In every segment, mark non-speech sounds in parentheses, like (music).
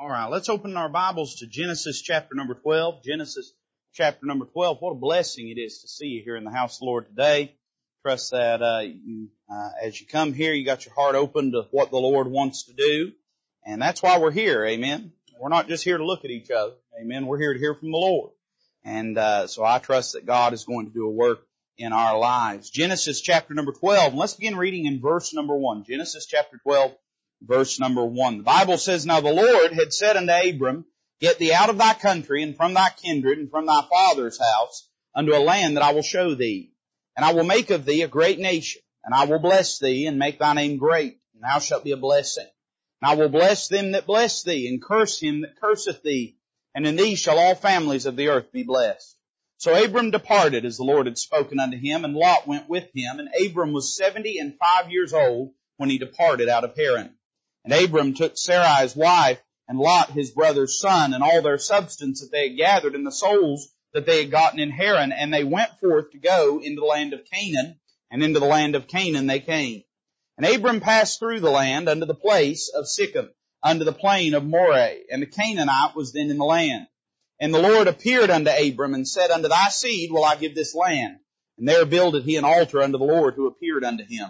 All right, let's open our Bibles to Genesis chapter number 12. Genesis chapter number 12. What a blessing it is to see you here in the house of the Lord today. Trust that uh, you, uh, as you come here, you got your heart open to what the Lord wants to do. And that's why we're here. Amen. We're not just here to look at each other. Amen. We're here to hear from the Lord. And uh, so I trust that God is going to do a work in our lives. Genesis chapter number 12. Let's begin reading in verse number 1. Genesis chapter 12 verse number one. The Bible says, Now the Lord had said unto Abram, Get thee out of thy country and from thy kindred and from thy father's house unto a land that I will show thee. And I will make of thee a great nation, and I will bless thee and make thy name great, and thou shalt be a blessing. And I will bless them that bless thee, and curse him that curseth thee, and in thee shall all families of the earth be blessed. So Abram departed as the Lord had spoken unto him, and Lot went with him, and Abram was seventy and five years old when he departed out of Haran. And Abram took Sarai's wife and Lot his brother's son and all their substance that they had gathered and the souls that they had gotten in Haran and they went forth to go into the land of Canaan and into the land of Canaan they came. And Abram passed through the land unto the place of Sichem, unto the plain of Moreh, and the Canaanite was then in the land. And the Lord appeared unto Abram and said, Unto thy seed will I give this land. And there builded he an altar unto the Lord who appeared unto him.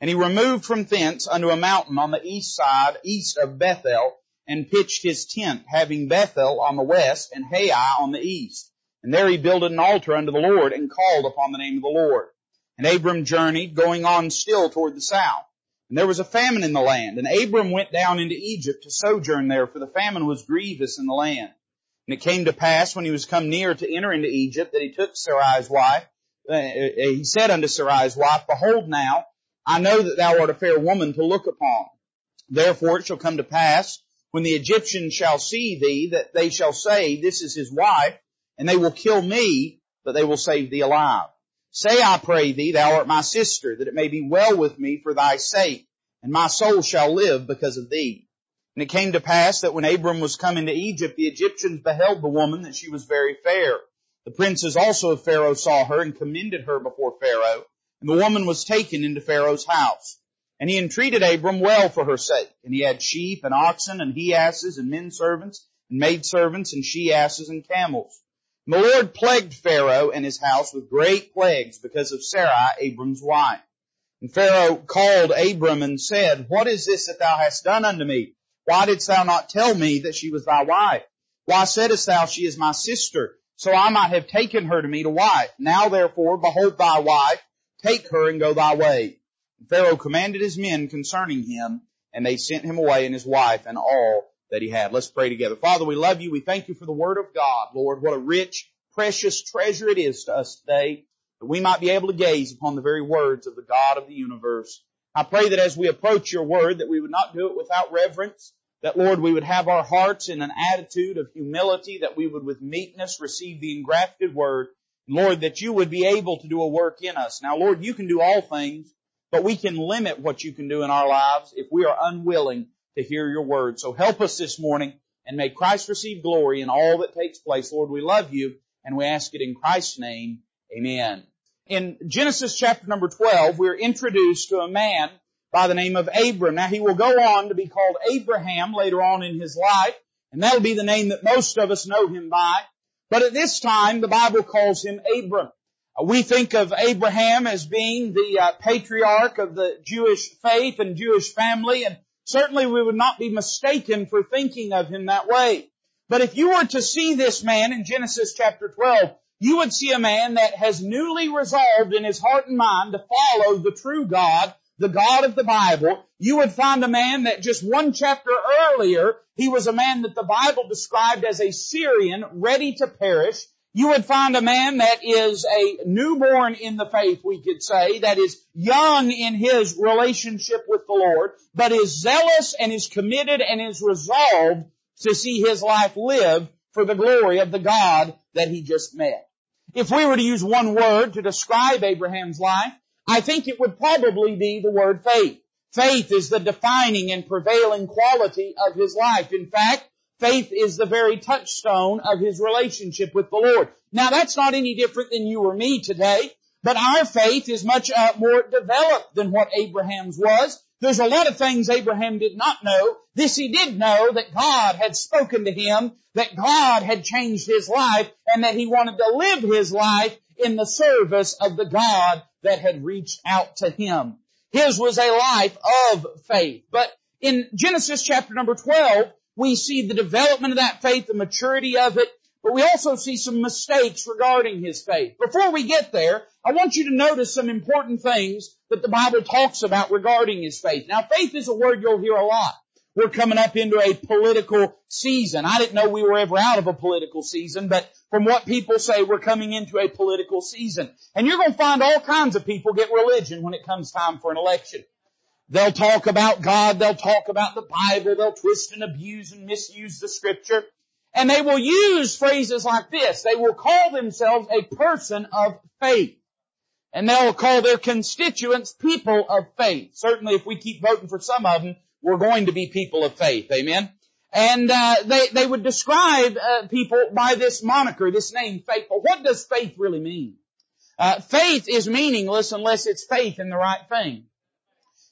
And he removed from thence unto a mountain on the east side, east of Bethel, and pitched his tent, having Bethel on the west and Hai on the east. And there he builded an altar unto the Lord and called upon the name of the Lord. And Abram journeyed, going on still toward the south. And there was a famine in the land, and Abram went down into Egypt to sojourn there, for the famine was grievous in the land. And it came to pass when he was come near to enter into Egypt that he took Sarai's wife. Uh, uh he said unto Sarai's wife, Behold now, I know that thou art a fair woman to look upon. Therefore it shall come to pass, when the Egyptians shall see thee, that they shall say, This is his wife, and they will kill me, but they will save thee alive. Say, I pray thee, thou art my sister, that it may be well with me for thy sake, and my soul shall live because of thee. And it came to pass that when Abram was come into Egypt, the Egyptians beheld the woman that she was very fair. The princes also of Pharaoh saw her and commended her before Pharaoh. And the woman was taken into Pharaoh's house. And he entreated Abram well for her sake. And he had sheep and oxen and he asses and men servants and maid servants and she asses and camels. And the Lord plagued Pharaoh and his house with great plagues because of Sarai, Abram's wife. And Pharaoh called Abram and said, What is this that thou hast done unto me? Why didst thou not tell me that she was thy wife? Why saidst thou she is my sister? So I might have taken her to me to wife. Now therefore, behold thy wife, Take her and go thy way. Pharaoh commanded his men concerning him, and they sent him away and his wife and all that he had. Let's pray together. Father, we love you. We thank you for the word of God. Lord, what a rich, precious treasure it is to us today that we might be able to gaze upon the very words of the God of the universe. I pray that as we approach your word that we would not do it without reverence, that Lord, we would have our hearts in an attitude of humility, that we would with meekness receive the engrafted word, Lord, that you would be able to do a work in us. Now, Lord, you can do all things, but we can limit what you can do in our lives if we are unwilling to hear your word. So help us this morning and may Christ receive glory in all that takes place. Lord, we love you and we ask it in Christ's name. Amen. In Genesis chapter number 12, we're introduced to a man by the name of Abram. Now he will go on to be called Abraham later on in his life, and that'll be the name that most of us know him by. But at this time, the Bible calls him Abram. Uh, we think of Abraham as being the uh, patriarch of the Jewish faith and Jewish family, and certainly we would not be mistaken for thinking of him that way. But if you were to see this man in Genesis chapter 12, you would see a man that has newly resolved in his heart and mind to follow the true God the God of the Bible, you would find a man that just one chapter earlier, he was a man that the Bible described as a Syrian ready to perish. You would find a man that is a newborn in the faith, we could say, that is young in his relationship with the Lord, but is zealous and is committed and is resolved to see his life live for the glory of the God that he just met. If we were to use one word to describe Abraham's life, I think it would probably be the word faith. Faith is the defining and prevailing quality of his life. In fact, faith is the very touchstone of his relationship with the Lord. Now that's not any different than you or me today, but our faith is much uh, more developed than what Abraham's was. There's a lot of things Abraham did not know. This he did know that God had spoken to him, that God had changed his life, and that he wanted to live his life in the service of the God that had reached out to him. His was a life of faith. But in Genesis chapter number 12, we see the development of that faith, the maturity of it, but we also see some mistakes regarding his faith. Before we get there, I want you to notice some important things that the Bible talks about regarding his faith. Now faith is a word you'll hear a lot. We're coming up into a political season. I didn't know we were ever out of a political season, but from what people say, we're coming into a political season. And you're going to find all kinds of people get religion when it comes time for an election. They'll talk about God, they'll talk about the Bible, they'll twist and abuse and misuse the scripture. And they will use phrases like this. They will call themselves a person of faith. And they'll call their constituents people of faith. Certainly if we keep voting for some of them, we're going to be people of faith. Amen? And uh, they, they would describe uh, people by this moniker, this name, faithful. What does faith really mean? Uh, faith is meaningless unless it's faith in the right thing.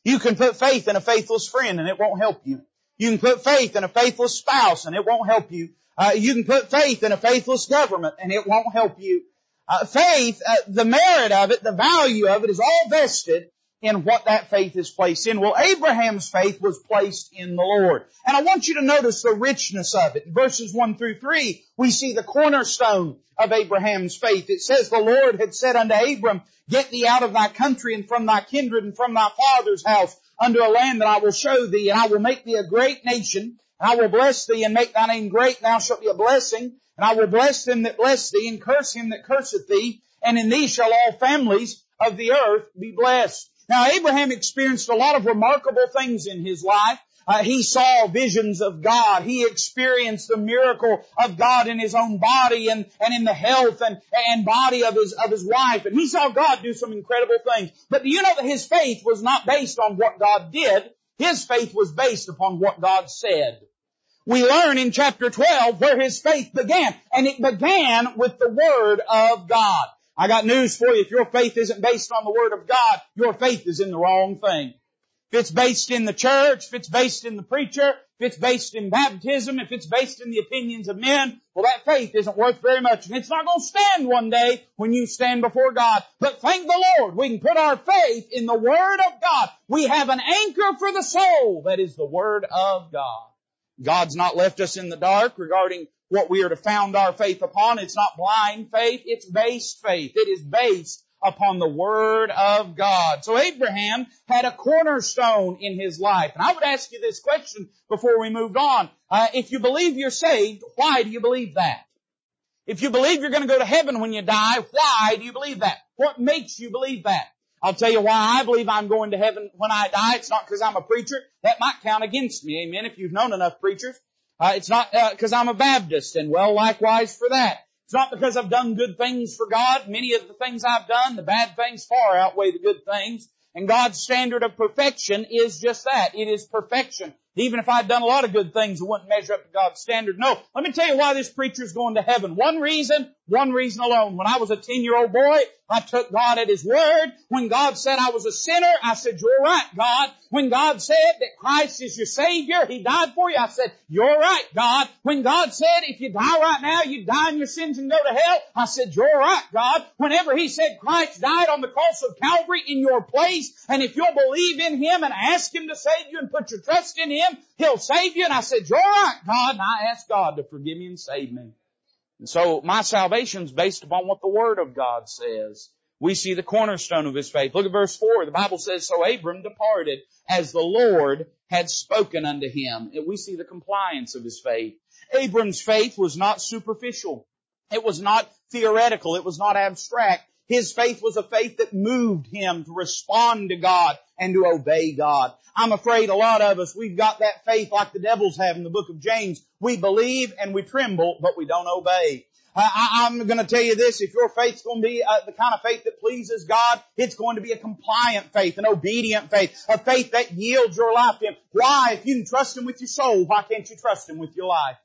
You can put faith in a faithless friend and it won't help you. You can put faith in a faithless spouse and it won't help you. Uh, you can put faith in a faithless government and it won't help you. Uh, faith, uh, the merit of it, the value of it is all vested in what that faith is placed in. Well, Abraham's faith was placed in the Lord. And I want you to notice the richness of it. In verses 1 through 3, we see the cornerstone of Abraham's faith. It says, the Lord had said unto Abram, get thee out of thy country and from thy kindred and from thy father's house unto a land that I will show thee, and I will make thee a great nation, and I will bless thee and make thy name great, and thou shalt be a blessing, and I will bless them that bless thee, and curse him that curseth thee, and in thee shall all families of the earth be blessed. Now Abraham experienced a lot of remarkable things in his life. Uh, he saw visions of God. He experienced the miracle of God in his own body and, and in the health and, and body of his, of his wife. And he saw God do some incredible things. But do you know that his faith was not based on what God did? His faith was based upon what God said. We learn in chapter 12 where his faith began. And it began with the Word of God. I got news for you. If your faith isn't based on the Word of God, your faith is in the wrong thing. If it's based in the church, if it's based in the preacher, if it's based in baptism, if it's based in the opinions of men, well that faith isn't worth very much. And it's not going to stand one day when you stand before God. But thank the Lord, we can put our faith in the Word of God. We have an anchor for the soul that is the Word of God. God's not left us in the dark regarding what we are to found our faith upon. It's not blind faith, it's based faith. It is based upon the Word of God. So Abraham had a cornerstone in his life. And I would ask you this question before we moved on. Uh, if you believe you're saved, why do you believe that? If you believe you're going to go to heaven when you die, why do you believe that? What makes you believe that? I'll tell you why I believe I'm going to heaven when I die. It's not because I'm a preacher. That might count against me. Amen. If you've known enough preachers. Uh, it's not because uh, I'm a Baptist, and well, likewise for that. It's not because I've done good things for God. Many of the things I've done, the bad things far outweigh the good things. And God's standard of perfection is just that. It is perfection. Even if I'd done a lot of good things, it wouldn't measure up to God's standard. No. Let me tell you why this preacher's going to heaven. One reason, one reason alone. When I was a 10 year old boy, I took God at His word. When God said I was a sinner, I said, you're right, God. When God said that Christ is your Savior, He died for you, I said, you're right, God. When God said if you die right now, you die in your sins and go to hell, I said, you're right, God. Whenever He said Christ died on the cross of Calvary in your place, and if you'll believe in Him and ask Him to save you and put your trust in Him, He'll save you. And I said, you're right, God. And I asked God to forgive me and save me. And so my salvation is based upon what the Word of God says. We see the cornerstone of his faith. Look at verse 4. The Bible says, So Abram departed as the Lord had spoken unto him. And we see the compliance of his faith. Abram's faith was not superficial. It was not theoretical. It was not abstract. His faith was a faith that moved him to respond to God and to obey God. I'm afraid a lot of us, we've got that faith like the devils have in the book of James. We believe and we tremble, but we don't obey. I, am going to tell you this, if your faith's going to be uh, the kind of faith that pleases God, it's going to be a compliant faith, an obedient faith, a faith that yields your life to Him. Why? If you can trust Him with your soul, why can't you trust Him with your life?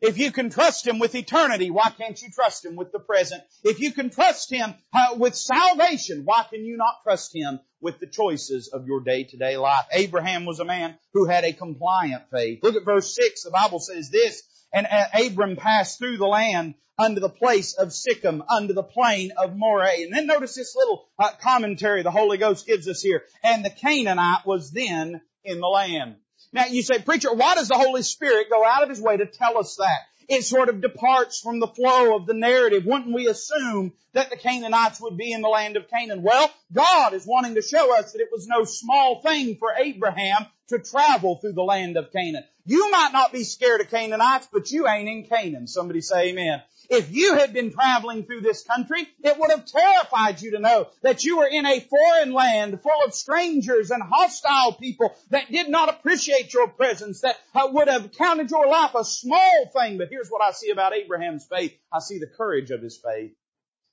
If you can trust Him with eternity, why can't you trust Him with the present? If you can trust Him uh, with salvation, why can you not trust Him with the choices of your day-to-day life? Abraham was a man who had a compliant faith. Look at verse 6. The Bible says this, and uh, Abram passed through the land unto the place of Sichem, unto the plain of Moreh. And then notice this little uh, commentary the Holy Ghost gives us here. And the Canaanite was then in the land. Now you say, preacher, why does the Holy Spirit go out of His way to tell us that? It sort of departs from the flow of the narrative. Wouldn't we assume that the Canaanites would be in the land of Canaan? Well, God is wanting to show us that it was no small thing for Abraham to travel through the land of Canaan. You might not be scared of Canaanites, but you ain't in Canaan. Somebody say amen. If you had been traveling through this country, it would have terrified you to know that you were in a foreign land full of strangers and hostile people that did not appreciate your presence, that uh, would have counted your life a small thing. But here's what I see about Abraham's faith. I see the courage of his faith.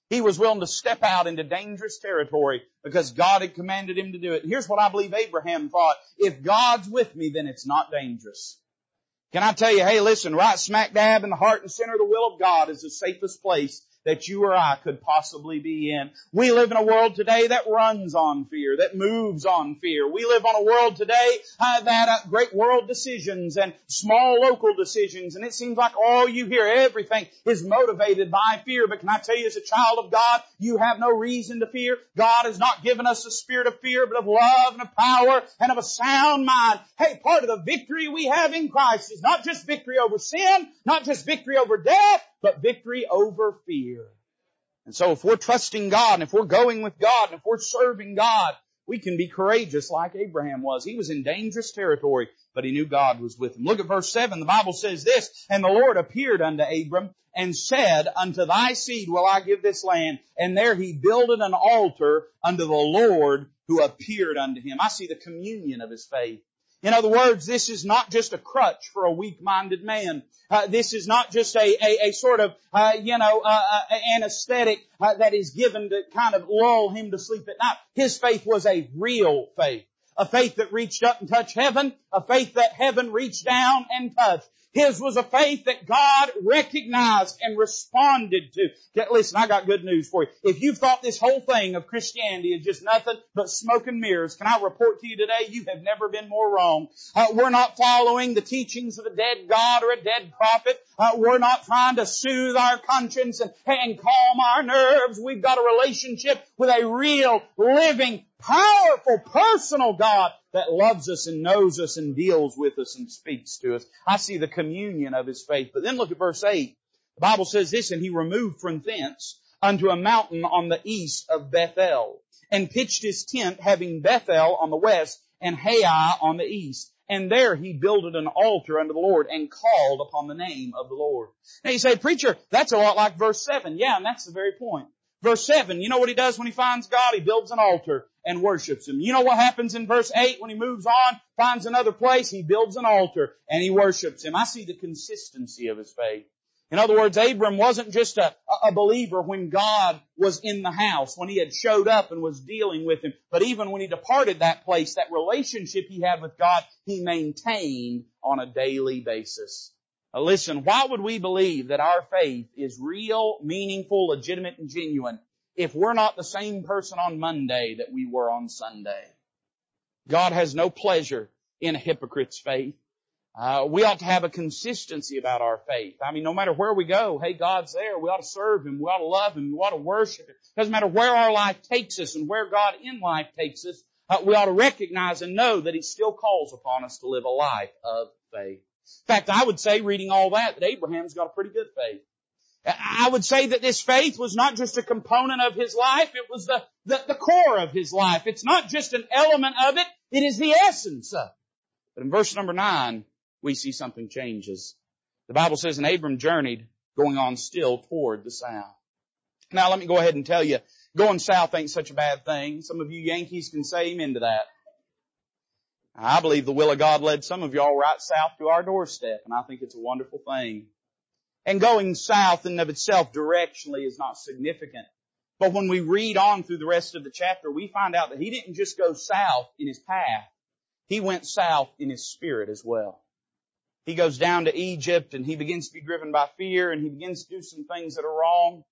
He was willing to step out into dangerous territory because God had commanded him to do it. Here's what I believe Abraham thought. If God's with me, then it's not dangerous. Can I tell you, hey listen, right smack dab in the heart and center of the will of God is the safest place that you or I could possibly be in. We live in a world today that runs on fear, that moves on fear. We live on a world today uh, that uh, great world decisions and small local decisions, and it seems like all you hear, everything is motivated by fear. But can I tell you, as a child of God, you have no reason to fear. God has not given us a spirit of fear, but of love and of power and of a sound mind. Hey, part of the victory we have in Christ is not just victory over sin, not just victory over death, but victory over fear. And so if we're trusting God and if we're going with God and if we're serving God, we can be courageous like Abraham was. He was in dangerous territory, but he knew God was with him. Look at verse 7. The Bible says this, And the Lord appeared unto Abram and said, Unto thy seed will I give this land. And there he builded an altar unto the Lord who appeared unto him. I see the communion of his faith. In other words, this is not just a crutch for a weak-minded man. Uh, this is not just a, a, a sort of, uh, you know, uh, uh anesthetic uh, that is given to kind of lull him to sleep at night. His faith was a real faith. A faith that reached up and touched heaven. A faith that heaven reached down and touched. His was a faith that God recognized and responded to. Listen, I got good news for you. If you've thought this whole thing of Christianity is just nothing but smoke and mirrors, can I report to you today, you have never been more wrong. Uh, we're not following the teachings of a dead God or a dead prophet. Uh, we're not trying to soothe our conscience and, and calm our nerves. We've got a relationship with a real, living, powerful, personal God that loves us and knows us and deals with us and speaks to us. I see the communion of his faith. But then look at verse 8. The Bible says this, and he removed from thence unto a mountain on the east of Bethel, and pitched his tent having Bethel on the west and Hai on the east. And there he builded an altar unto the Lord and called upon the name of the Lord. Now you say, preacher, that's a lot like verse 7. Yeah, and that's the very point. Verse 7, you know what he does when he finds God? He builds an altar and worships him. You know what happens in verse 8 when he moves on, finds another place, he builds an altar and he worships him. I see the consistency of his faith. In other words, Abram wasn't just a, a believer when God was in the house, when he had showed up and was dealing with him, but even when he departed that place, that relationship he had with God, he maintained on a daily basis. Now listen, why would we believe that our faith is real, meaningful, legitimate, and genuine if we're not the same person on Monday that we were on Sunday? God has no pleasure in a hypocrite's faith. Uh, we ought to have a consistency about our faith. I mean, no matter where we go, hey, God's there. We ought to serve Him. We ought to love Him. We ought to worship Him. Doesn't matter where our life takes us and where God in life takes us. Uh, we ought to recognize and know that He still calls upon us to live a life of faith. In fact, I would say, reading all that, that Abraham's got a pretty good faith. I would say that this faith was not just a component of his life, it was the, the, the, core of his life. It's not just an element of it, it is the essence of it. But in verse number nine, we see something changes. The Bible says, and Abram journeyed, going on still toward the south. Now let me go ahead and tell you, going south ain't such a bad thing. Some of you Yankees can say amen to that. I believe the will of God led some of y'all right south to our doorstep, and I think it's a wonderful thing. And going south in and of itself directionally is not significant. But when we read on through the rest of the chapter, we find out that he didn't just go south in his path. He went south in his spirit as well. He goes down to Egypt and he begins to be driven by fear and he begins to do some things that are wrong.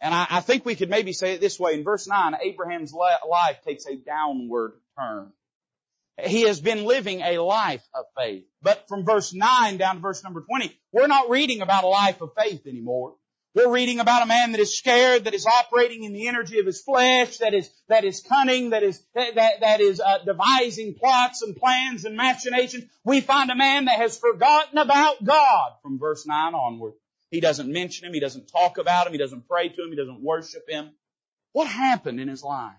And I, I think we could maybe say it this way. In verse 9, Abraham's life takes a downward turn. He has been living a life of faith. But from verse 9 down to verse number 20, we're not reading about a life of faith anymore. We're reading about a man that is scared, that is operating in the energy of his flesh, that is, that is cunning, that is, that, that, that is uh, devising plots and plans and machinations. We find a man that has forgotten about God from verse 9 onward. He doesn't mention him, he doesn't talk about him, he doesn't pray to him, he doesn't worship him. What happened in his life?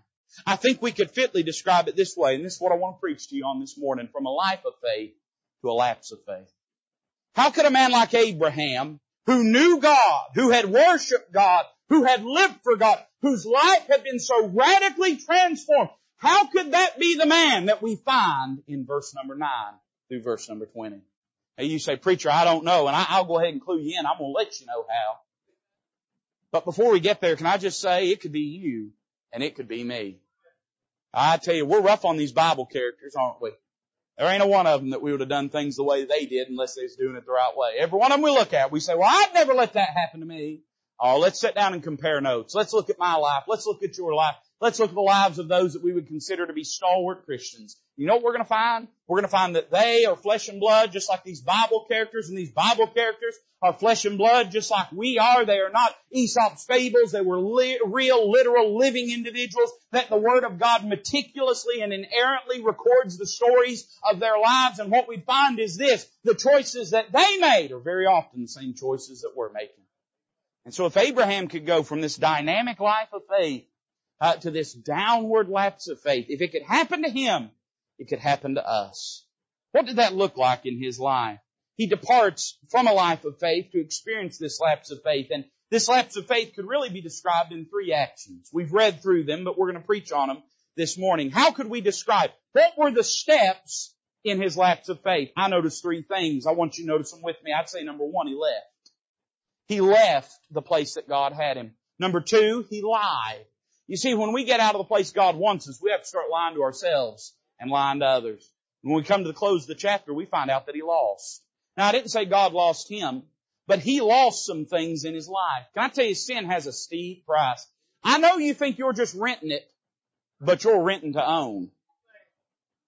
I think we could fitly describe it this way, and this is what I want to preach to you on this morning, from a life of faith to a lapse of faith. How could a man like Abraham, who knew God, who had worshiped God, who had lived for God, whose life had been so radically transformed, how could that be the man that we find in verse number 9 through verse number 20? Now you say, preacher, I don't know, and I, will go ahead and clue you in. I'm going to let you know how. But before we get there, can I just say it could be you and it could be me. I tell you, we're rough on these Bible characters, aren't we? There ain't a one of them that we would have done things the way they did unless they was doing it the right way. Every one of them we look at, we say, well, I'd never let that happen to me. Oh, let's sit down and compare notes. Let's look at my life. Let's look at your life. Let's look at the lives of those that we would consider to be stalwart Christians. You know what we're going to find? We're going to find that they are flesh and blood, just like these Bible characters, and these Bible characters are flesh and blood, just like we are. They are not Aesop's fables. They were li- real, literal, living individuals that the Word of God meticulously and inerrantly records the stories of their lives. And what we find is this, the choices that they made are very often the same choices that we're making. And so if Abraham could go from this dynamic life of faith uh, to this downward lapse of faith, if it could happen to him, it could happen to us. What did that look like in his life? He departs from a life of faith to experience this lapse of faith. And this lapse of faith could really be described in three actions. We've read through them, but we're going to preach on them this morning. How could we describe? What were the steps in his lapse of faith? I noticed three things. I want you to notice them with me. I'd say number one, he left. He left the place that God had him. Number two, he lied. You see, when we get out of the place God wants us, we have to start lying to ourselves and lying to others. When we come to the close of the chapter, we find out that he lost. Now, I didn't say God lost him, but he lost some things in his life. Can I tell you, sin has a steep price. I know you think you're just renting it, but you're renting to own.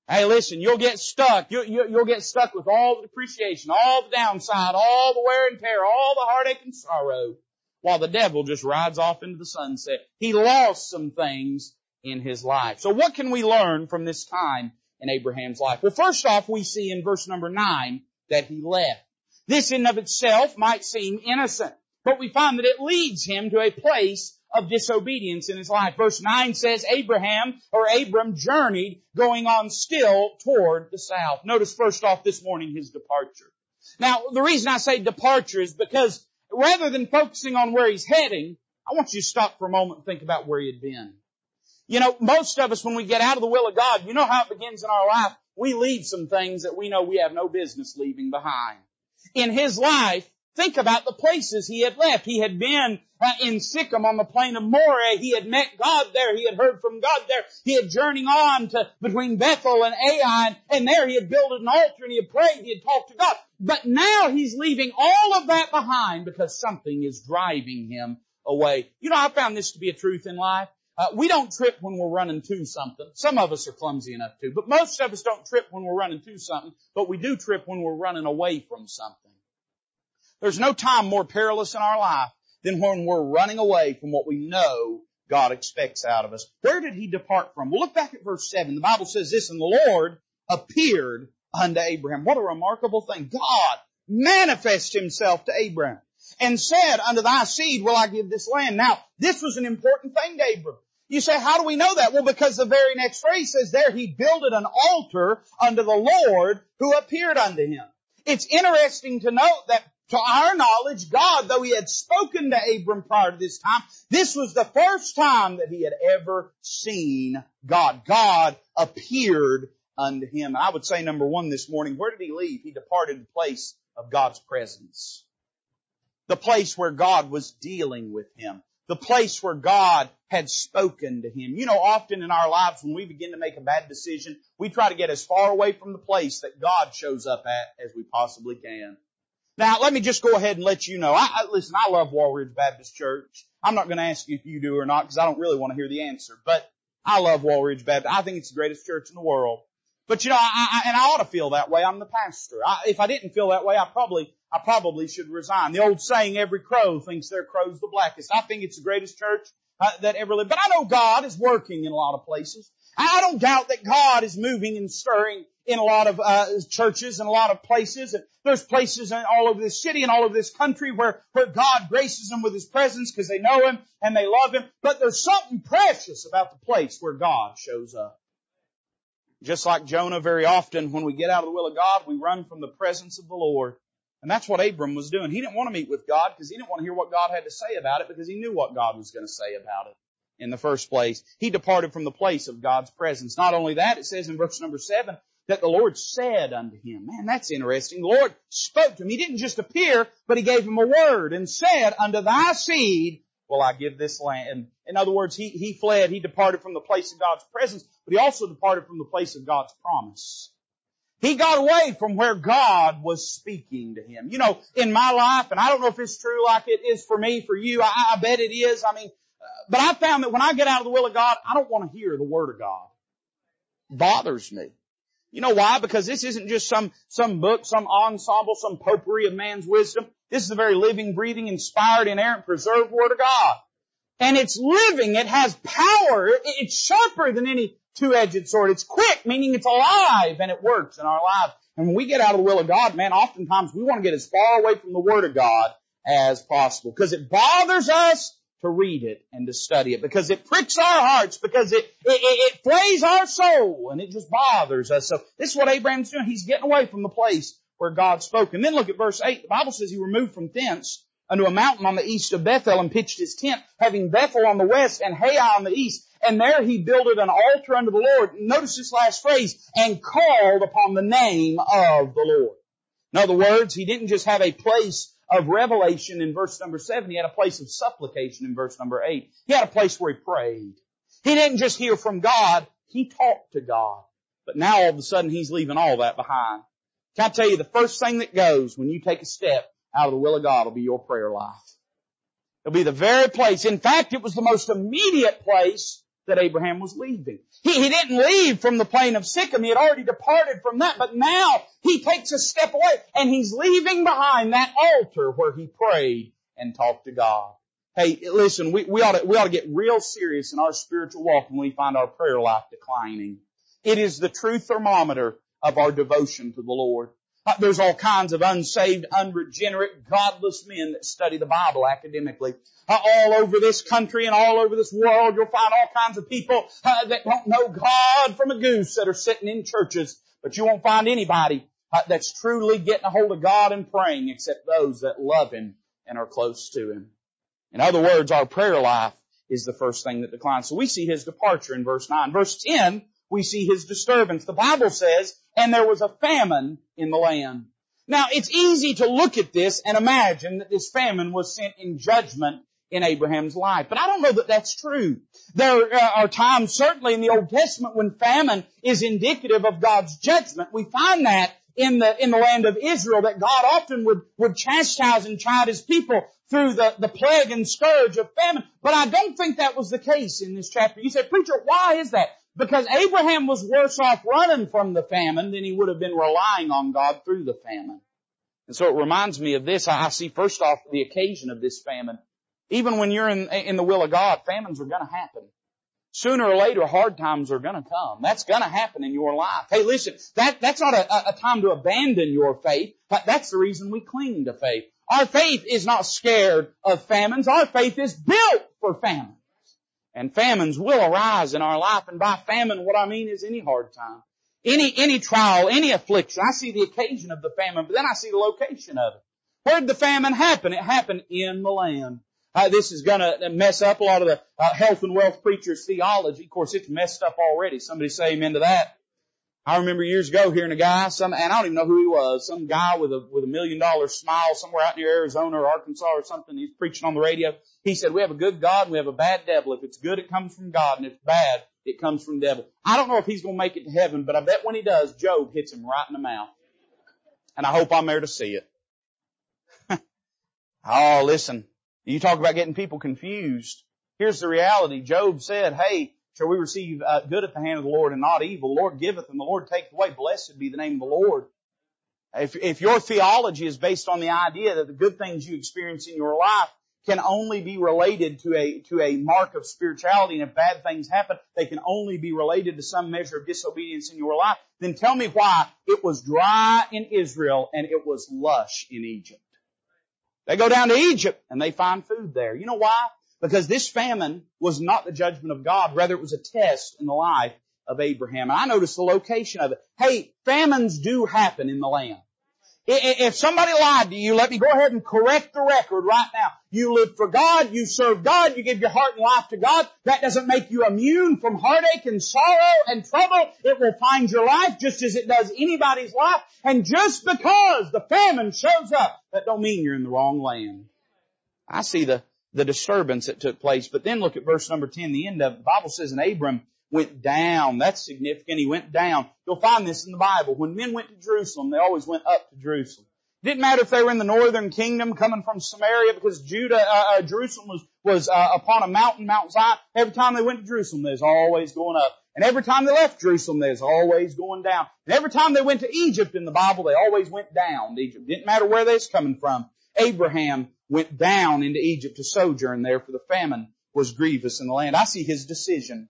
Hey, listen, you'll get stuck. You, you, you'll get stuck with all the depreciation, all the downside, all the wear and tear, all the heartache and sorrow, while the devil just rides off into the sunset. He lost some things in his life. So what can we learn from this time in Abraham's life? Well, first off, we see in verse number nine that he left. This in of itself might seem innocent, but we find that it leads him to a place of disobedience in his life. Verse 9 says Abraham or Abram journeyed going on still toward the south. Notice first off this morning his departure. Now the reason I say departure is because rather than focusing on where he's heading, I want you to stop for a moment and think about where he had been. You know, most of us when we get out of the will of God, you know how it begins in our life. We leave some things that we know we have no business leaving behind. In his life, Think about the places he had left. He had been uh, in Sichem on the plain of Moreh. He had met God there. He had heard from God there. He had journeyed on to between Bethel and Ai, and there he had built an altar and he had prayed. He had talked to God. But now he's leaving all of that behind because something is driving him away. You know, I found this to be a truth in life. Uh, we don't trip when we're running to something. Some of us are clumsy enough to, but most of us don't trip when we're running to something, but we do trip when we're running away from something. There's no time more perilous in our life than when we're running away from what we know God expects out of us. Where did he depart from? Well, look back at verse 7. The Bible says this, and the Lord appeared unto Abraham. What a remarkable thing. God manifested himself to Abraham and said, unto thy seed will I give this land. Now, this was an important thing to Abraham. You say, how do we know that? Well, because the very next phrase says there, he builded an altar unto the Lord who appeared unto him. It's interesting to note that to our knowledge, God, though he had spoken to Abram prior to this time, this was the first time that he had ever seen God. God appeared unto him. And I would say number one this morning, where did he leave? He departed the place of God's presence. The place where God was dealing with him. the place where God had spoken to him. You know, often in our lives when we begin to make a bad decision, we try to get as far away from the place that God shows up at as we possibly can. Now, let me just go ahead and let you know. I, I listen, I love Walridge Baptist Church. I'm not going to ask you if you do or not because I don't really want to hear the answer, but I love Walridge Baptist. I think it's the greatest church in the world. But you know, I, I, and I ought to feel that way. I'm the pastor. I, if I didn't feel that way, I probably, I probably should resign. The old saying, every crow thinks their crow's the blackest. I think it's the greatest church uh, that ever lived. But I know God is working in a lot of places. I don't doubt that God is moving and stirring in a lot of uh, churches and a lot of places. And there's places in all over this city and all over this country where, where God graces them with His presence because they know Him and they love Him. But there's something precious about the place where God shows up. Just like Jonah, very often when we get out of the will of God, we run from the presence of the Lord. And that's what Abram was doing. He didn't want to meet with God because he didn't want to hear what God had to say about it because he knew what God was going to say about it in the first place. He departed from the place of God's presence. Not only that, it says in verse number seven that the Lord said unto him. Man, that's interesting. The Lord spoke to him. He didn't just appear, but he gave him a word and said, unto thy seed will I give this land. In other words, he, he fled, he departed from the place of God's presence, but he also departed from the place of God's promise. He got away from where God was speaking to him. You know, in my life, and I don't know if it's true like it is for me, for you, I, I bet it is. I mean, uh, but I found that when I get out of the will of God, I don't want to hear the Word of God. It bothers me. You know why? Because this isn't just some, some book, some ensemble, some potpourri of man's wisdom. This is the very living, breathing, inspired, inerrant, preserved Word of God. And it's living, it has power, it's sharper than any two-edged sword. It's quick, meaning it's alive and it works in our lives. And when we get out of the will of God, man, oftentimes we want to get as far away from the Word of God as possible because it bothers us to read it and to study it because it pricks our hearts because it, it, it, flays our soul and it just bothers us. So this is what Abraham's doing. He's getting away from the place where God spoke. And then look at verse 8. The Bible says he removed from thence unto a mountain on the east of Bethel and pitched his tent, having Bethel on the west and Hai on the east. And there he builded an altar unto the Lord. Notice this last phrase, and called upon the name of the Lord. In other words, he didn't just have a place of revelation in verse number seven, he had a place of supplication in verse number eight. He had a place where he prayed. He didn't just hear from God, he talked to God. But now all of a sudden he's leaving all that behind. Can I tell you, the first thing that goes when you take a step out of the will of God will be your prayer life. It'll be the very place. In fact, it was the most immediate place that Abraham was leaving. He, he didn't leave from the plain of Sichem. He had already departed from that, but now he takes a step away and he's leaving behind that altar where he prayed and talked to God. Hey, listen, we, we ought to, we ought to get real serious in our spiritual walk when we find our prayer life declining. It is the true thermometer of our devotion to the Lord. There's all kinds of unsaved, unregenerate, godless men that study the Bible academically. Uh, all over this country and all over this world, you'll find all kinds of people uh, that don't know God from a goose that are sitting in churches. But you won't find anybody uh, that's truly getting a hold of God and praying except those that love Him and are close to Him. In other words, our prayer life is the first thing that declines. So we see His departure in verse 9. Verse 10, we see His disturbance. The Bible says and there was a famine in the land. Now, it's easy to look at this and imagine that this famine was sent in judgment in Abraham's life. But I don't know that that's true. There uh, are times, certainly in the Old Testament, when famine is indicative of God's judgment. We find that in the, in the land of Israel, that God often would, would chastise and chide His people through the, the plague and scourge of famine. But I don't think that was the case in this chapter. You said, preacher, why is that? Because Abraham was worse off running from the famine than he would have been relying on God through the famine. And so it reminds me of this. I see first off the occasion of this famine. Even when you're in, in the will of God, famines are going to happen. Sooner or later, hard times are going to come. That's going to happen in your life. Hey, listen, that, that's not a, a time to abandon your faith. That's the reason we cling to faith. Our faith is not scared of famines. Our faith is built for famine. And famines will arise in our life. And by famine, what I mean is any hard time. Any, any trial, any affliction. I see the occasion of the famine, but then I see the location of it. Where did the famine happen? It happened in the land. Uh, this is going to mess up a lot of the uh, health and wealth preachers' theology. Of course, it's messed up already. Somebody say amen to that. I remember years ago hearing a guy, some, and I don't even know who he was, some guy with a, with a million dollar smile somewhere out near Arizona or Arkansas or something. He's preaching on the radio. He said, we have a good God and we have a bad devil. If it's good, it comes from God and if it's bad, it comes from devil. I don't know if he's going to make it to heaven, but I bet when he does, Job hits him right in the mouth. And I hope I'm there to see it. (laughs) oh, listen. You talk about getting people confused. Here's the reality. Job said, hey, shall we receive uh, good at the hand of the Lord and not evil? The Lord giveth and the Lord taketh away. Blessed be the name of the Lord. If, if your theology is based on the idea that the good things you experience in your life can only be related to a, to a mark of spirituality and if bad things happen, they can only be related to some measure of disobedience in your life, then tell me why it was dry in Israel and it was lush in Egypt. They go down to Egypt and they find food there. You know why? Because this famine was not the judgment of God, rather it was a test in the life of Abraham. And I noticed the location of it. Hey, famines do happen in the land. If somebody lied to you, let me go ahead and correct the record right now. You live for God, you serve God, you give your heart and life to God. That doesn't make you immune from heartache and sorrow and trouble. It will find your life just as it does anybody's life. And just because the famine shows up, that don't mean you're in the wrong land. I see the, the disturbance that took place. But then look at verse number 10, the end of it. The Bible says, and Abram went down. That's significant. He went down. You'll find this in the Bible. When men went to Jerusalem, they always went up to Jerusalem. Didn't matter if they were in the northern kingdom coming from Samaria because Judah, uh, uh, Jerusalem was, was uh, upon a mountain, Mount Zion. Every time they went to Jerusalem, they was always going up. And every time they left Jerusalem, they was always going down. And every time they went to Egypt in the Bible, they always went down to Egypt. Didn't matter where they was coming from. Abraham went down into Egypt to sojourn there for the famine was grievous in the land. I see his decision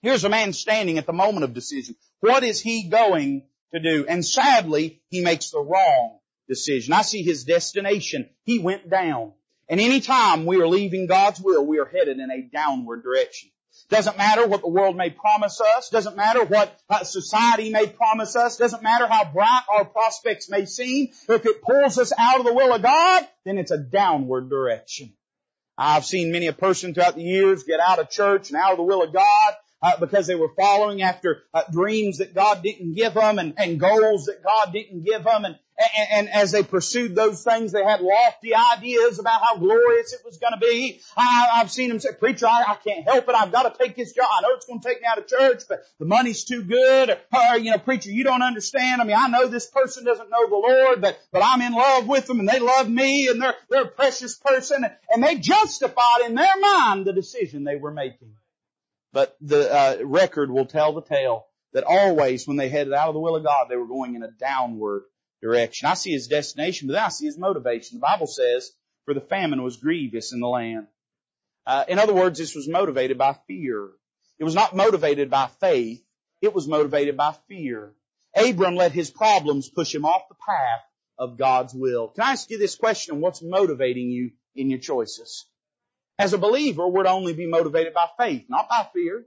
Here's a man standing at the moment of decision. What is he going to do? And sadly, he makes the wrong decision. I see his destination. He went down. And any time we are leaving God's will, we are headed in a downward direction. Doesn't matter what the world may promise us. Doesn't matter what uh, society may promise us. Doesn't matter how bright our prospects may seem. If it pulls us out of the will of God, then it's a downward direction. I've seen many a person throughout the years get out of church and out of the will of God uh, because they were following after uh, dreams that God didn't give them and, and goals that God didn't give them. And, and, and, as they pursued those things, they had lofty ideas about how glorious it was going to be. I, have seen them say, preacher, I, I, can't help it. I've got to take this job. I know it's going to take me out of church, but the money's too good. Or, or, you know, preacher, you don't understand. I mean, I know this person doesn't know the Lord, but, but I'm in love with them and they love me and they're, they're a precious person. And they justified in their mind the decision they were making. But the uh, record will tell the tale that always when they headed out of the will of God, they were going in a downward direction. I see his destination, but then I see his motivation. The Bible says, for the famine was grievous in the land. Uh, in other words, this was motivated by fear. It was not motivated by faith. It was motivated by fear. Abram let his problems push him off the path of God's will. Can I ask you this question? What's motivating you in your choices? As a believer, we're to only be motivated by faith, not by fear.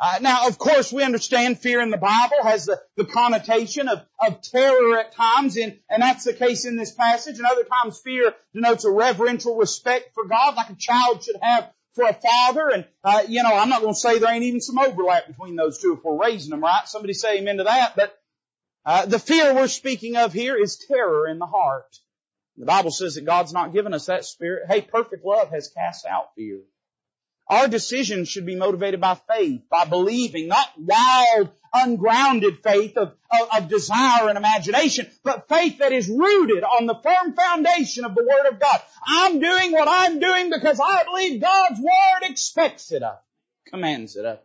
Uh, now, of course, we understand fear in the Bible has the, the connotation of, of terror at times, and, and that's the case in this passage. And other times, fear denotes a reverential respect for God, like a child should have for a father. And uh, you know, I'm not going to say there ain't even some overlap between those two if we're raising them right. Somebody say amen to that. But uh, the fear we're speaking of here is terror in the heart. The Bible says that God's not given us that spirit. Hey, perfect love has cast out fear. Our decisions should be motivated by faith, by believing, not wild, ungrounded faith of, of, of, desire and imagination, but faith that is rooted on the firm foundation of the Word of God. I'm doing what I'm doing because I believe God's Word expects it of, commands it of.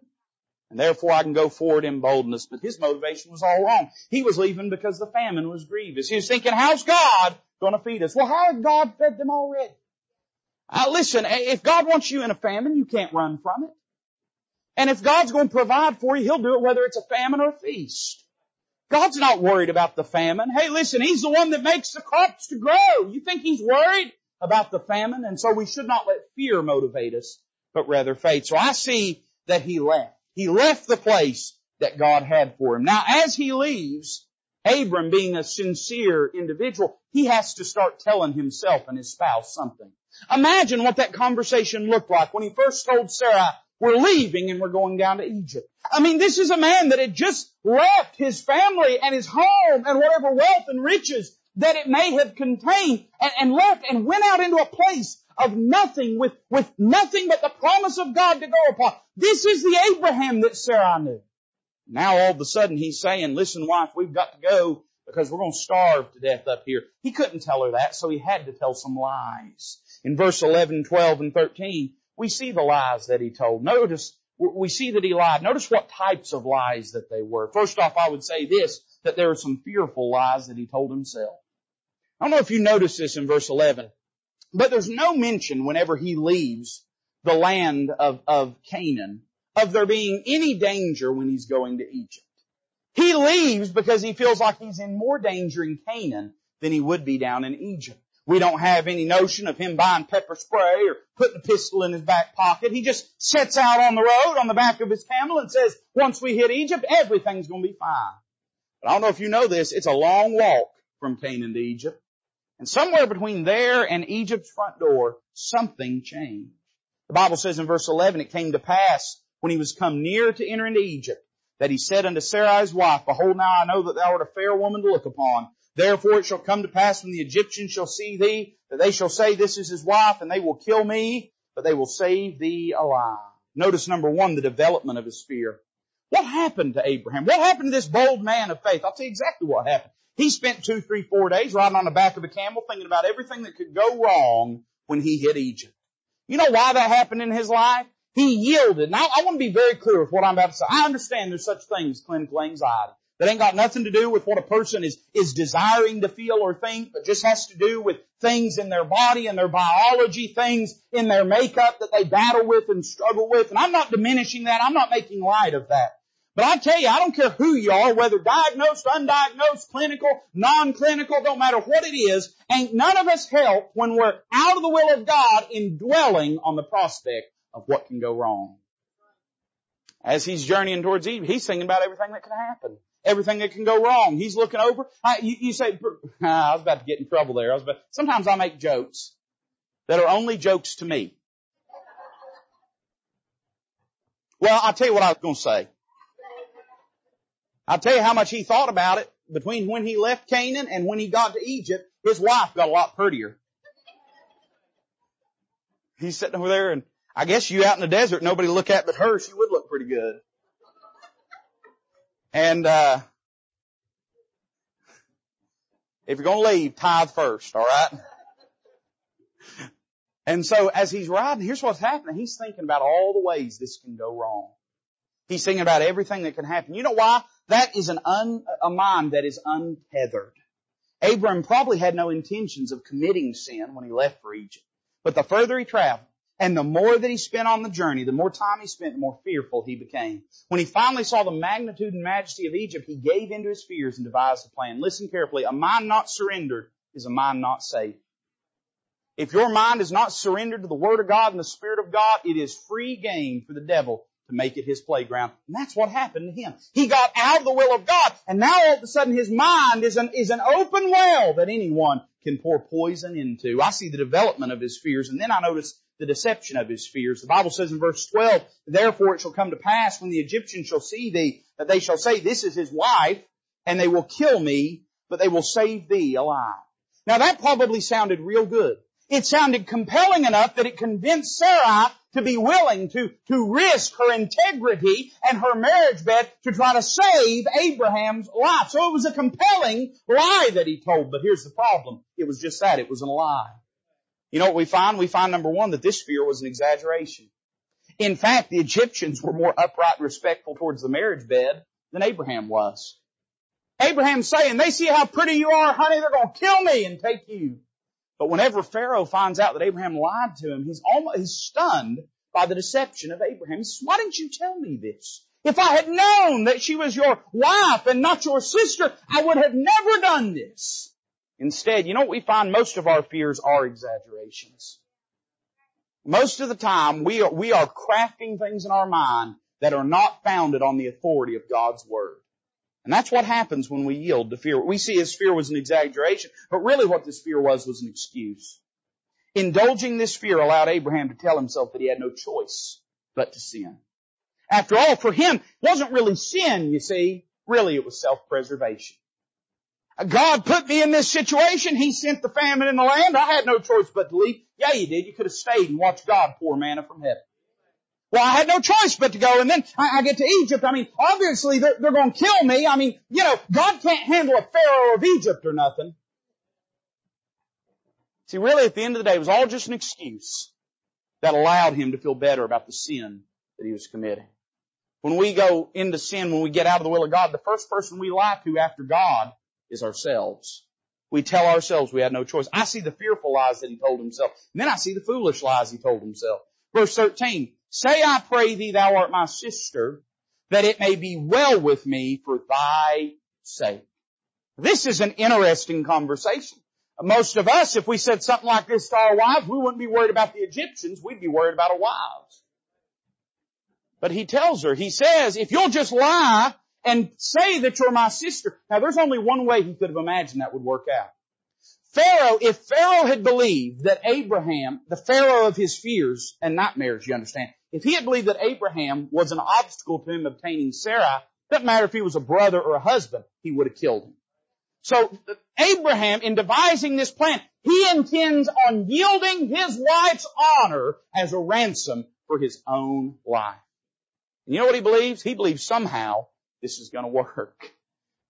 And therefore I can go forward in boldness. But his motivation was all wrong. He was leaving because the famine was grievous. He was thinking, how's God to feed us? Well, how has God fed them already? Uh, listen, if God wants you in a famine, you can't run from it. And if God's going to provide for you, He'll do it whether it's a famine or a feast. God's not worried about the famine. Hey, listen, He's the one that makes the crops to grow. You think He's worried about the famine? And so we should not let fear motivate us, but rather faith. So I see that He left. He left the place that God had for him. Now, as he leaves, Abram being a sincere individual, he has to start telling himself and his spouse something. Imagine what that conversation looked like when he first told Sarah we're leaving and we're going down to Egypt. I mean, this is a man that had just left his family and his home and whatever wealth and riches that it may have contained and, and left and went out into a place of nothing with, with nothing but the promise of God to go upon. This is the Abraham that Sarah knew. Now all of a sudden he's saying, listen wife, we've got to go because we're going to starve to death up here. He couldn't tell her that, so he had to tell some lies. In verse 11, 12, and 13, we see the lies that he told. Notice, we see that he lied. Notice what types of lies that they were. First off, I would say this, that there are some fearful lies that he told himself. I don't know if you notice this in verse 11, but there's no mention whenever he leaves the land of, of Canaan of there being any danger when he's going to Egypt. He leaves because he feels like he's in more danger in Canaan than he would be down in Egypt. We don't have any notion of him buying pepper spray or putting a pistol in his back pocket. He just sets out on the road on the back of his camel and says, once we hit Egypt, everything's going to be fine. But I don't know if you know this, it's a long walk from Canaan to Egypt. And somewhere between there and Egypt's front door, something changed. The Bible says in verse 11, it came to pass when he was come near to enter into Egypt, that he said unto Sarai his wife, Behold now I know that thou art a fair woman to look upon. Therefore it shall come to pass when the Egyptians shall see thee, that they shall say, This is his wife, and they will kill me, but they will save thee alive. Notice number one, the development of his fear. What happened to Abraham? What happened to this bold man of faith? I'll tell you exactly what happened. He spent two, three, four days riding on the back of a camel thinking about everything that could go wrong when he hit Egypt. You know why that happened in his life? He yielded. Now I want to be very clear with what I'm about to say. I understand there's such things as clinical anxiety. That ain't got nothing to do with what a person is, is desiring to feel or think, but just has to do with things in their body and their biology, things in their makeup that they battle with and struggle with. And I'm not diminishing that. I'm not making light of that. But I tell you, I don't care who you are, whether diagnosed, undiagnosed, clinical, non-clinical, don't matter what it is, ain't none of us help when we're out of the will of God in dwelling on the prospect of what can go wrong. As he's journeying towards Eve, he's thinking about everything that can happen. Everything that can go wrong. He's looking over. I, you, you, say, (laughs) I was about to get in trouble there. I was about, sometimes I make jokes that are only jokes to me. Well, I'll tell you what I was going to say. I'll tell you how much he thought about it between when he left Canaan and when he got to Egypt. His wife got a lot prettier. He's sitting over there and I guess you out in the desert, nobody look at but her, she would look pretty good. And, uh, if you're gonna leave, tithe first, alright? And so as he's riding, here's what's happening. He's thinking about all the ways this can go wrong. He's thinking about everything that can happen. You know why? That is an un, a mind that is untethered. Abram probably had no intentions of committing sin when he left for Egypt. But the further he traveled, and the more that he spent on the journey, the more time he spent, the more fearful he became. When he finally saw the magnitude and majesty of Egypt, he gave into his fears and devised a plan. Listen carefully. A mind not surrendered is a mind not saved. If your mind is not surrendered to the Word of God and the Spirit of God, it is free game for the devil to make it his playground. And that's what happened to him. He got out of the will of God, and now all of a sudden his mind is an, is an open well that anyone can pour poison into. I see the development of his fears, and then I notice the deception of his fears. The Bible says in verse 12, Therefore it shall come to pass when the Egyptians shall see thee, that they shall say, This is his wife, and they will kill me, but they will save thee alive. Now that probably sounded real good. It sounded compelling enough that it convinced Sarah to be willing to, to risk her integrity and her marriage bed to try to save Abraham's life. So it was a compelling lie that he told, but here's the problem. It was just that. It was a lie. You know what we find? We find number one that this fear was an exaggeration. In fact, the Egyptians were more upright and respectful towards the marriage bed than Abraham was. Abraham's saying, they see how pretty you are, honey, they're gonna kill me and take you. But whenever Pharaoh finds out that Abraham lied to him, he's almost, he's stunned by the deception of Abraham. He says, why didn't you tell me this? If I had known that she was your wife and not your sister, I would have never done this. Instead, you know what we find? Most of our fears are exaggerations. Most of the time, we are, we are crafting things in our mind that are not founded on the authority of God's Word. And that's what happens when we yield to fear. We see his fear was an exaggeration, but really what this fear was was an excuse. Indulging this fear allowed Abraham to tell himself that he had no choice but to sin. After all, for him, it wasn't really sin, you see. Really, it was self-preservation. God put me in this situation. He sent the famine in the land. I had no choice but to leave. Yeah, you did. You could have stayed and watched God pour manna from heaven. Well, I had no choice but to go, and then I, I get to Egypt. I mean, obviously they're, they're going to kill me. I mean, you know, God can't handle a pharaoh of Egypt or nothing. See, really, at the end of the day, it was all just an excuse that allowed him to feel better about the sin that he was committing. When we go into sin, when we get out of the will of God, the first person we lie to after God is ourselves. We tell ourselves we had no choice. I see the fearful lies that he told himself. And then I see the foolish lies he told himself. Verse 13, say I pray thee thou art my sister, that it may be well with me for thy sake. This is an interesting conversation. Most of us, if we said something like this to our wives, we wouldn't be worried about the Egyptians, we'd be worried about our wives. But he tells her, he says, if you'll just lie and say that you're my sister. Now there's only one way he could have imagined that would work out. Pharaoh, if Pharaoh had believed that Abraham, the Pharaoh of his fears and nightmares, you understand, if he had believed that Abraham was an obstacle to him obtaining Sarah, doesn't matter if he was a brother or a husband, he would have killed him. So Abraham, in devising this plan, he intends on yielding his wife's honor as a ransom for his own life. And you know what he believes? He believes somehow this is going to work.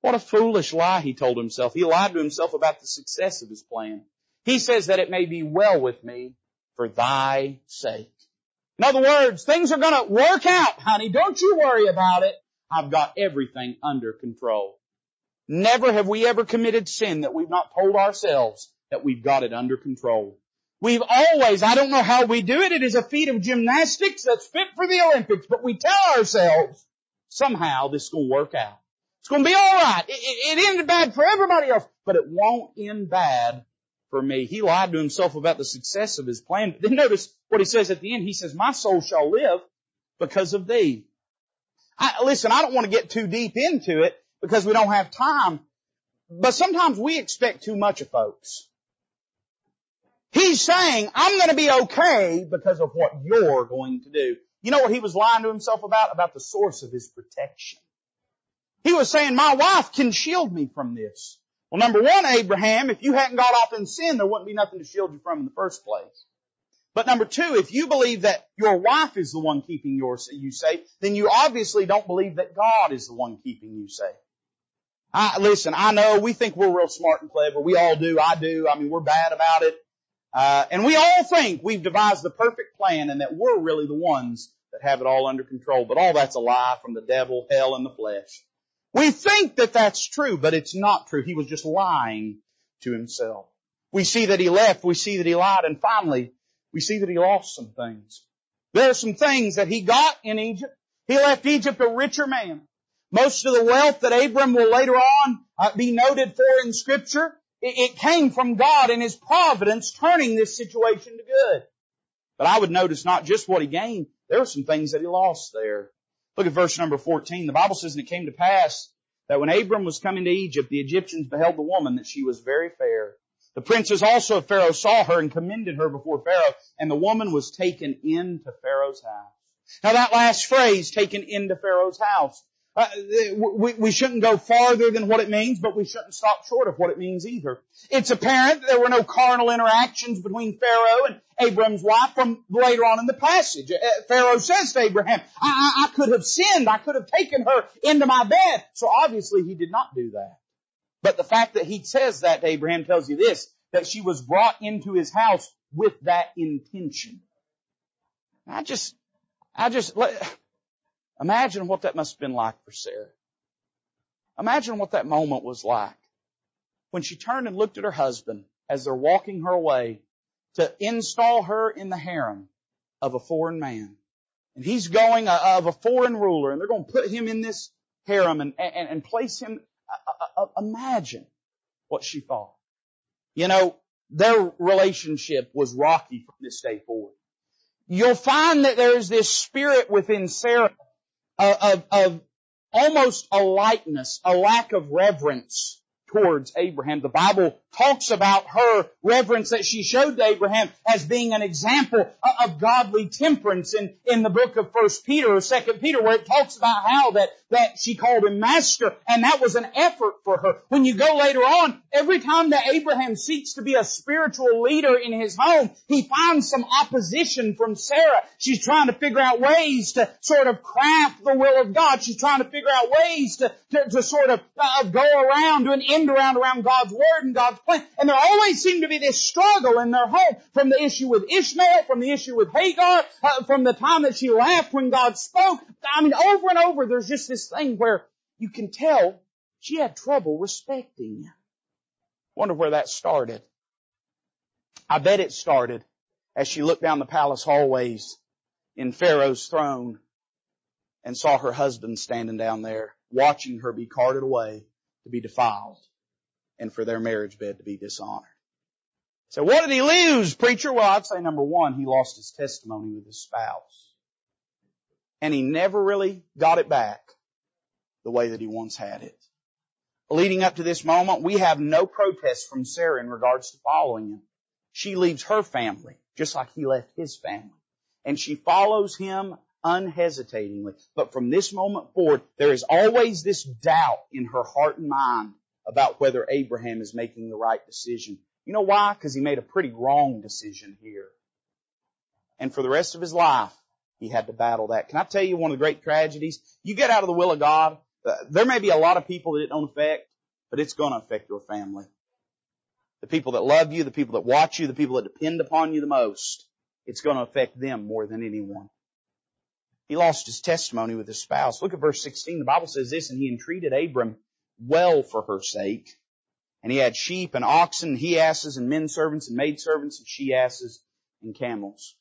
What a foolish lie he told himself. He lied to himself about the success of his plan. He says that it may be well with me for thy sake. In other words, things are going to work out, honey. Don't you worry about it. I've got everything under control. Never have we ever committed sin that we've not told ourselves that we've got it under control. We've always, I don't know how we do it, it is a feat of gymnastics that's fit for the Olympics, but we tell ourselves, somehow this is going to work out. It's going to be alright. It, it, it ended bad for everybody else, but it won't end bad for me. He lied to himself about the success of his plan. But then notice what he says at the end. He says, my soul shall live because of thee. I, listen, I don't want to get too deep into it because we don't have time, but sometimes we expect too much of folks. He's saying, I'm going to be okay because of what you're going to do. You know what he was lying to himself about? About the source of his protection. He was saying, my wife can shield me from this. Well, number one, Abraham, if you hadn't got off in sin, there wouldn't be nothing to shield you from in the first place. But number two, if you believe that your wife is the one keeping your, you safe, then you obviously don't believe that God is the one keeping you safe. I, listen, I know we think we're real smart and clever. We all do. I do. I mean, we're bad about it. Uh, and we all think we've devised the perfect plan and that we're really the ones that have it all under control. But all that's a lie from the devil, hell, and the flesh. We think that that's true, but it's not true. He was just lying to himself. We see that he left. We see that he lied. And finally, we see that he lost some things. There are some things that he got in Egypt. He left Egypt a richer man. Most of the wealth that Abram will later on uh, be noted for in scripture it came from God in His providence turning this situation to good. But I would notice not just what he gained, there were some things that he lost there. Look at verse number 14. The Bible says, and it came to pass that when Abram was coming to Egypt, the Egyptians beheld the woman that she was very fair. The princes also of Pharaoh saw her and commended her before Pharaoh, and the woman was taken into Pharaoh's house. Now that last phrase, taken into Pharaoh's house, uh, we, we shouldn't go farther than what it means, but we shouldn't stop short of what it means either. It's apparent there were no carnal interactions between Pharaoh and Abram's wife from later on in the passage. Uh, Pharaoh says to Abraham, I, I, I could have sinned. I could have taken her into my bed. So obviously he did not do that. But the fact that he says that to Abraham tells you this, that she was brought into his house with that intention. I just, I just, Imagine what that must have been like for Sarah. Imagine what that moment was like when she turned and looked at her husband as they're walking her away to install her in the harem of a foreign man. And he's going uh, of a foreign ruler and they're going to put him in this harem and, and, and place him, uh, uh, imagine what she thought. You know, their relationship was rocky from this day forward. You'll find that there's this spirit within Sarah of, of almost a lightness, a lack of reverence towards Abraham. The Bible talks about her reverence that she showed to Abraham as being an example of godly temperance in, in the book of First Peter or Second Peter where it talks about how that, that she called him master and that was an effort for her. When you go later on, every time that Abraham seeks to be a spiritual leader in his home, he finds some opposition from Sarah. She's trying to figure out ways to sort of craft the will of God. She's trying to figure out ways to, to, to sort of uh, go around, do an end around around God's word and God's plan. And there always seemed to be this struggle in their home from the issue with Ishmael, from the issue with Hagar, uh, from the time that she laughed when God spoke. I mean, over and over, there's just this thing where you can tell she had trouble respecting. Wonder where that started. I bet it started as she looked down the palace hallways in Pharaoh's throne and saw her husband standing down there watching her be carted away to be defiled and for their marriage bed to be dishonored. So what did he lose, preacher? Well, I'd say number one, he lost his testimony with his spouse. And he never really got it back the way that he once had it. Leading up to this moment, we have no protest from Sarah in regards to following him. She leaves her family, just like he left his family. And she follows him unhesitatingly. But from this moment forward, there is always this doubt in her heart and mind about whether Abraham is making the right decision. You know why? Because he made a pretty wrong decision here. And for the rest of his life, he had to battle that. Can I tell you one of the great tragedies? You get out of the will of God, uh, there may be a lot of people that it don't affect, but it's going to affect your family. The people that love you, the people that watch you, the people that depend upon you the most, it's going to affect them more than anyone. He lost his testimony with his spouse. Look at verse 16. The Bible says this, and he entreated Abram well for her sake. And he had sheep and oxen, and he asses and men servants and maid servants and she asses and camels.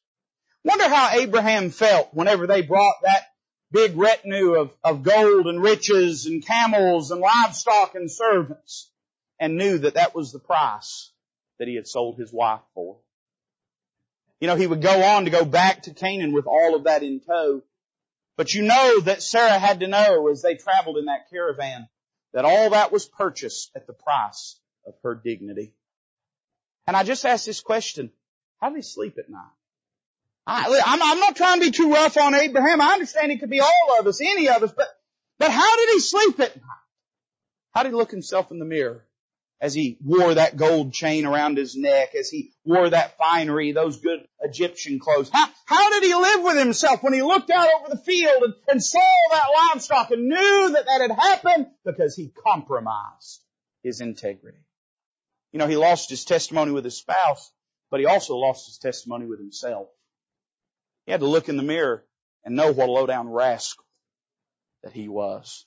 Wonder how Abraham felt whenever they brought that big retinue of, of gold and riches and camels and livestock and servants and knew that that was the price that he had sold his wife for. You know, he would go on to go back to Canaan with all of that in tow. But you know that Sarah had to know as they traveled in that caravan that all that was purchased at the price of her dignity. And I just ask this question, how did he sleep at night? I, I'm, I'm not trying to be too rough on Abraham. I understand he could be all of us, any of us, but, but how did he sleep at night? How did he look himself in the mirror? as he wore that gold chain around his neck, as he wore that finery, those good Egyptian clothes. How, how did he live with himself when he looked out over the field and, and saw that livestock and knew that that had happened? Because he compromised his integrity. You know, he lost his testimony with his spouse, but he also lost his testimony with himself. He had to look in the mirror and know what a low down rascal that he was.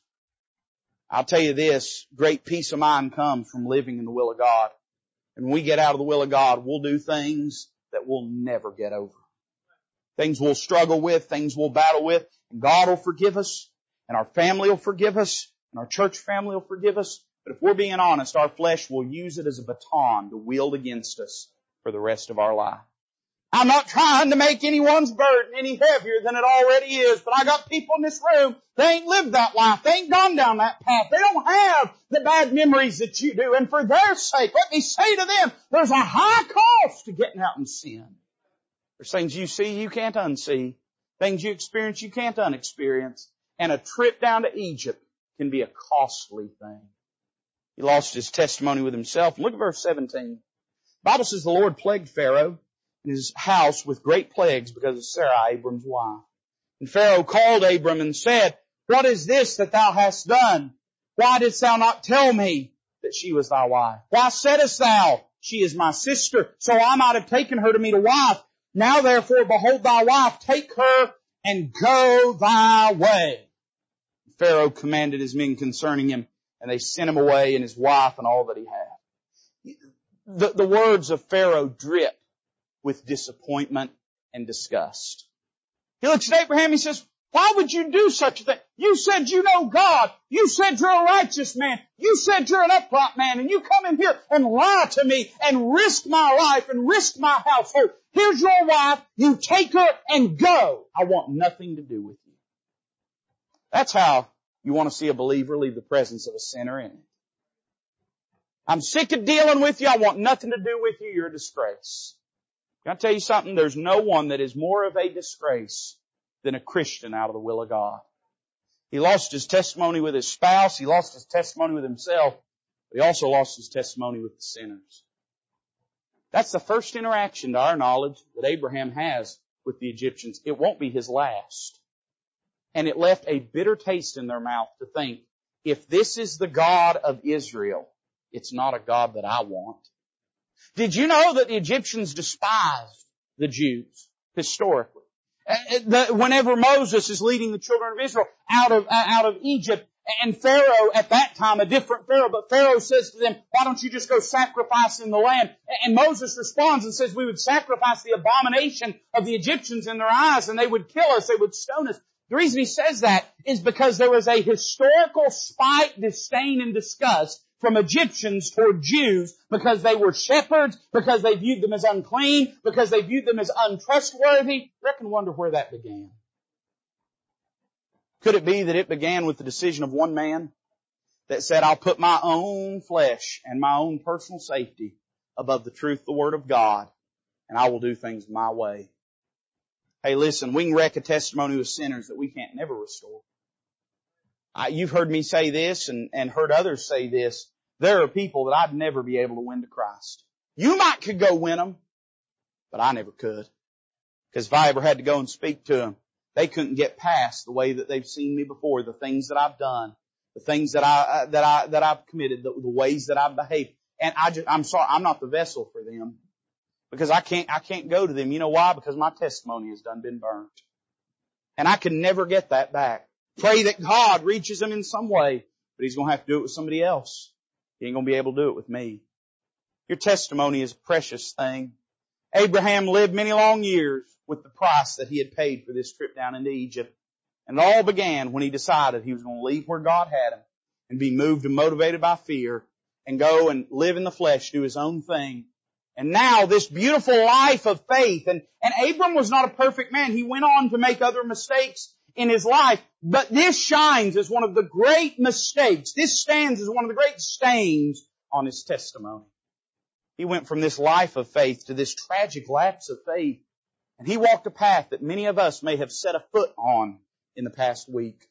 I'll tell you this, great peace of mind comes from living in the will of God. And when we get out of the will of God, we'll do things that we'll never get over. Things we'll struggle with, things we'll battle with, and God will forgive us, and our family will forgive us, and our church family will forgive us. But if we're being honest, our flesh will use it as a baton to wield against us for the rest of our life. I'm not trying to make anyone's burden any heavier than it already is, but I got people in this room, they ain't lived that life. They ain't gone down that path. They don't have the bad memories that you do. And for their sake, let me say to them, there's a high cost to getting out in sin. There's things you see you can't unsee. Things you experience you can't unexperience. And a trip down to Egypt can be a costly thing. He lost his testimony with himself. Look at verse 17. The Bible says the Lord plagued Pharaoh his house with great plagues because of Sarah, Abram's wife. And Pharaoh called Abram and said, What is this that thou hast done? Why didst thou not tell me that she was thy wife? Why saidst thou, She is my sister, so I might have taken her to me to wife? Now therefore behold thy wife, take her and go thy way. Pharaoh commanded his men concerning him, and they sent him away and his wife and all that he had. The, the words of Pharaoh drip with disappointment and disgust. He looks at Abraham, he says, why would you do such a thing? You said you know God. You said you're a righteous man. You said you're an upright man and you come in here and lie to me and risk my life and risk my household. Here's your wife. You take her and go. I want nothing to do with you. That's how you want to see a believer leave the presence of a sinner in it. I'm sick of dealing with you. I want nothing to do with you. You're a disgrace. Can I tell you something? There's no one that is more of a disgrace than a Christian out of the will of God. He lost his testimony with his spouse. He lost his testimony with himself. But he also lost his testimony with the sinners. That's the first interaction to our knowledge that Abraham has with the Egyptians. It won't be his last. And it left a bitter taste in their mouth to think, if this is the God of Israel, it's not a God that I want. Did you know that the Egyptians despised the Jews historically? Whenever Moses is leading the children of Israel out of, uh, out of Egypt, and Pharaoh at that time, a different Pharaoh, but Pharaoh says to them, why don't you just go sacrifice in the land? And Moses responds and says, we would sacrifice the abomination of the Egyptians in their eyes and they would kill us, they would stone us. The reason he says that is because there was a historical spite, disdain, and disgust from Egyptians toward Jews because they were shepherds, because they viewed them as unclean, because they viewed them as untrustworthy. I reckon wonder where that began. Could it be that it began with the decision of one man that said, I'll put my own flesh and my own personal safety above the truth, the Word of God, and I will do things my way. Hey listen, we can wreck a testimony of sinners that we can't never restore. You've heard me say this and, and heard others say this. There are people that I'd never be able to win to Christ. You might could go win them, but I never could. Because if I ever had to go and speak to them, they couldn't get past the way that they've seen me before, the things that I've done, the things that I, uh, that I, that I've committed, the, the ways that I've behaved. And I just, I'm sorry, I'm not the vessel for them. Because I can't, I can't go to them. You know why? Because my testimony has done been burnt. And I can never get that back. Pray that God reaches him in some way, but He's gonna have to do it with somebody else. He ain't gonna be able to do it with me. Your testimony is a precious thing. Abraham lived many long years with the price that he had paid for this trip down into Egypt. And it all began when he decided he was going to leave where God had him and be moved and motivated by fear and go and live in the flesh, do his own thing. And now this beautiful life of faith, and, and Abram was not a perfect man. He went on to make other mistakes in his life, but this shines as one of the great mistakes. This stands as one of the great stains on his testimony. He went from this life of faith to this tragic lapse of faith and he walked a path that many of us may have set a foot on in the past week,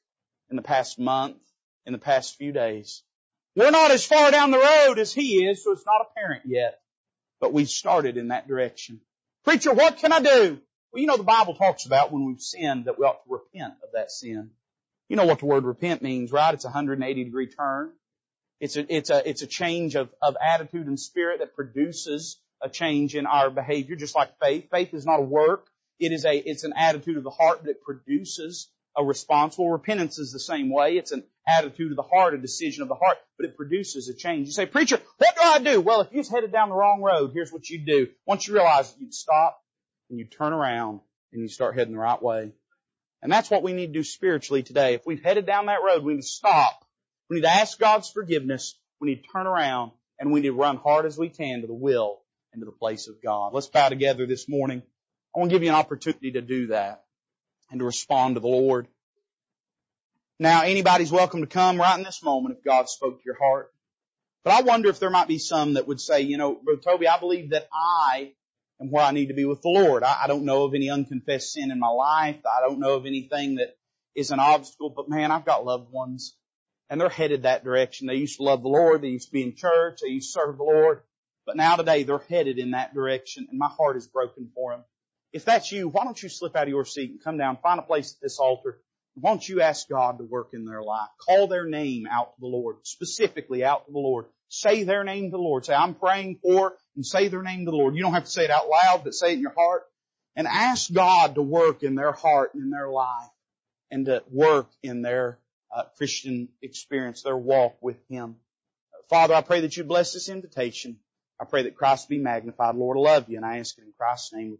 in the past month, in the past few days. We're not as far down the road as he is, so it's not apparent yet. But we've started in that direction. Preacher, what can I do? Well, you know the Bible talks about when we've sinned that we ought to repent of that sin. You know what the word repent means, right? It's a 180 degree turn. It's a, it's a, it's a change of, of attitude and spirit that produces a change in our behavior, just like faith. Faith is not a work. It is a, it's an attitude of the heart that produces a response. Well, repentance is the same way. It's an attitude of the heart, a decision of the heart, but it produces a change. You say, preacher, what do I do? Well, if you're headed down the wrong road, here's what you do. Once you realize it, you'd stop and you turn around and you start heading the right way. And that's what we need to do spiritually today. If we've headed down that road, we need to stop. We need to ask God's forgiveness. We need to turn around and we need to run hard as we can to the will into the place of God. Let's bow together this morning. I want to give you an opportunity to do that and to respond to the Lord. Now, anybody's welcome to come right in this moment if God spoke to your heart. But I wonder if there might be some that would say, you know, Brother Toby, I believe that I am where I need to be with the Lord. I, I don't know of any unconfessed sin in my life. I don't know of anything that is an obstacle, but man, I've got loved ones and they're headed that direction. They used to love the Lord. They used to be in church. They used to serve the Lord. But now today they're headed in that direction and my heart is broken for them. If that's you, why don't you slip out of your seat and come down, find a place at this altar. Why don't you ask God to work in their life? Call their name out to the Lord, specifically out to the Lord. Say their name to the Lord. Say, I'm praying for, and say their name to the Lord. You don't have to say it out loud, but say it in your heart. And ask God to work in their heart and in their life and to work in their uh, Christian experience, their walk with Him. Father, I pray that you bless this invitation. I pray that Christ be magnified. Lord, I love you and I ask it in Christ's name.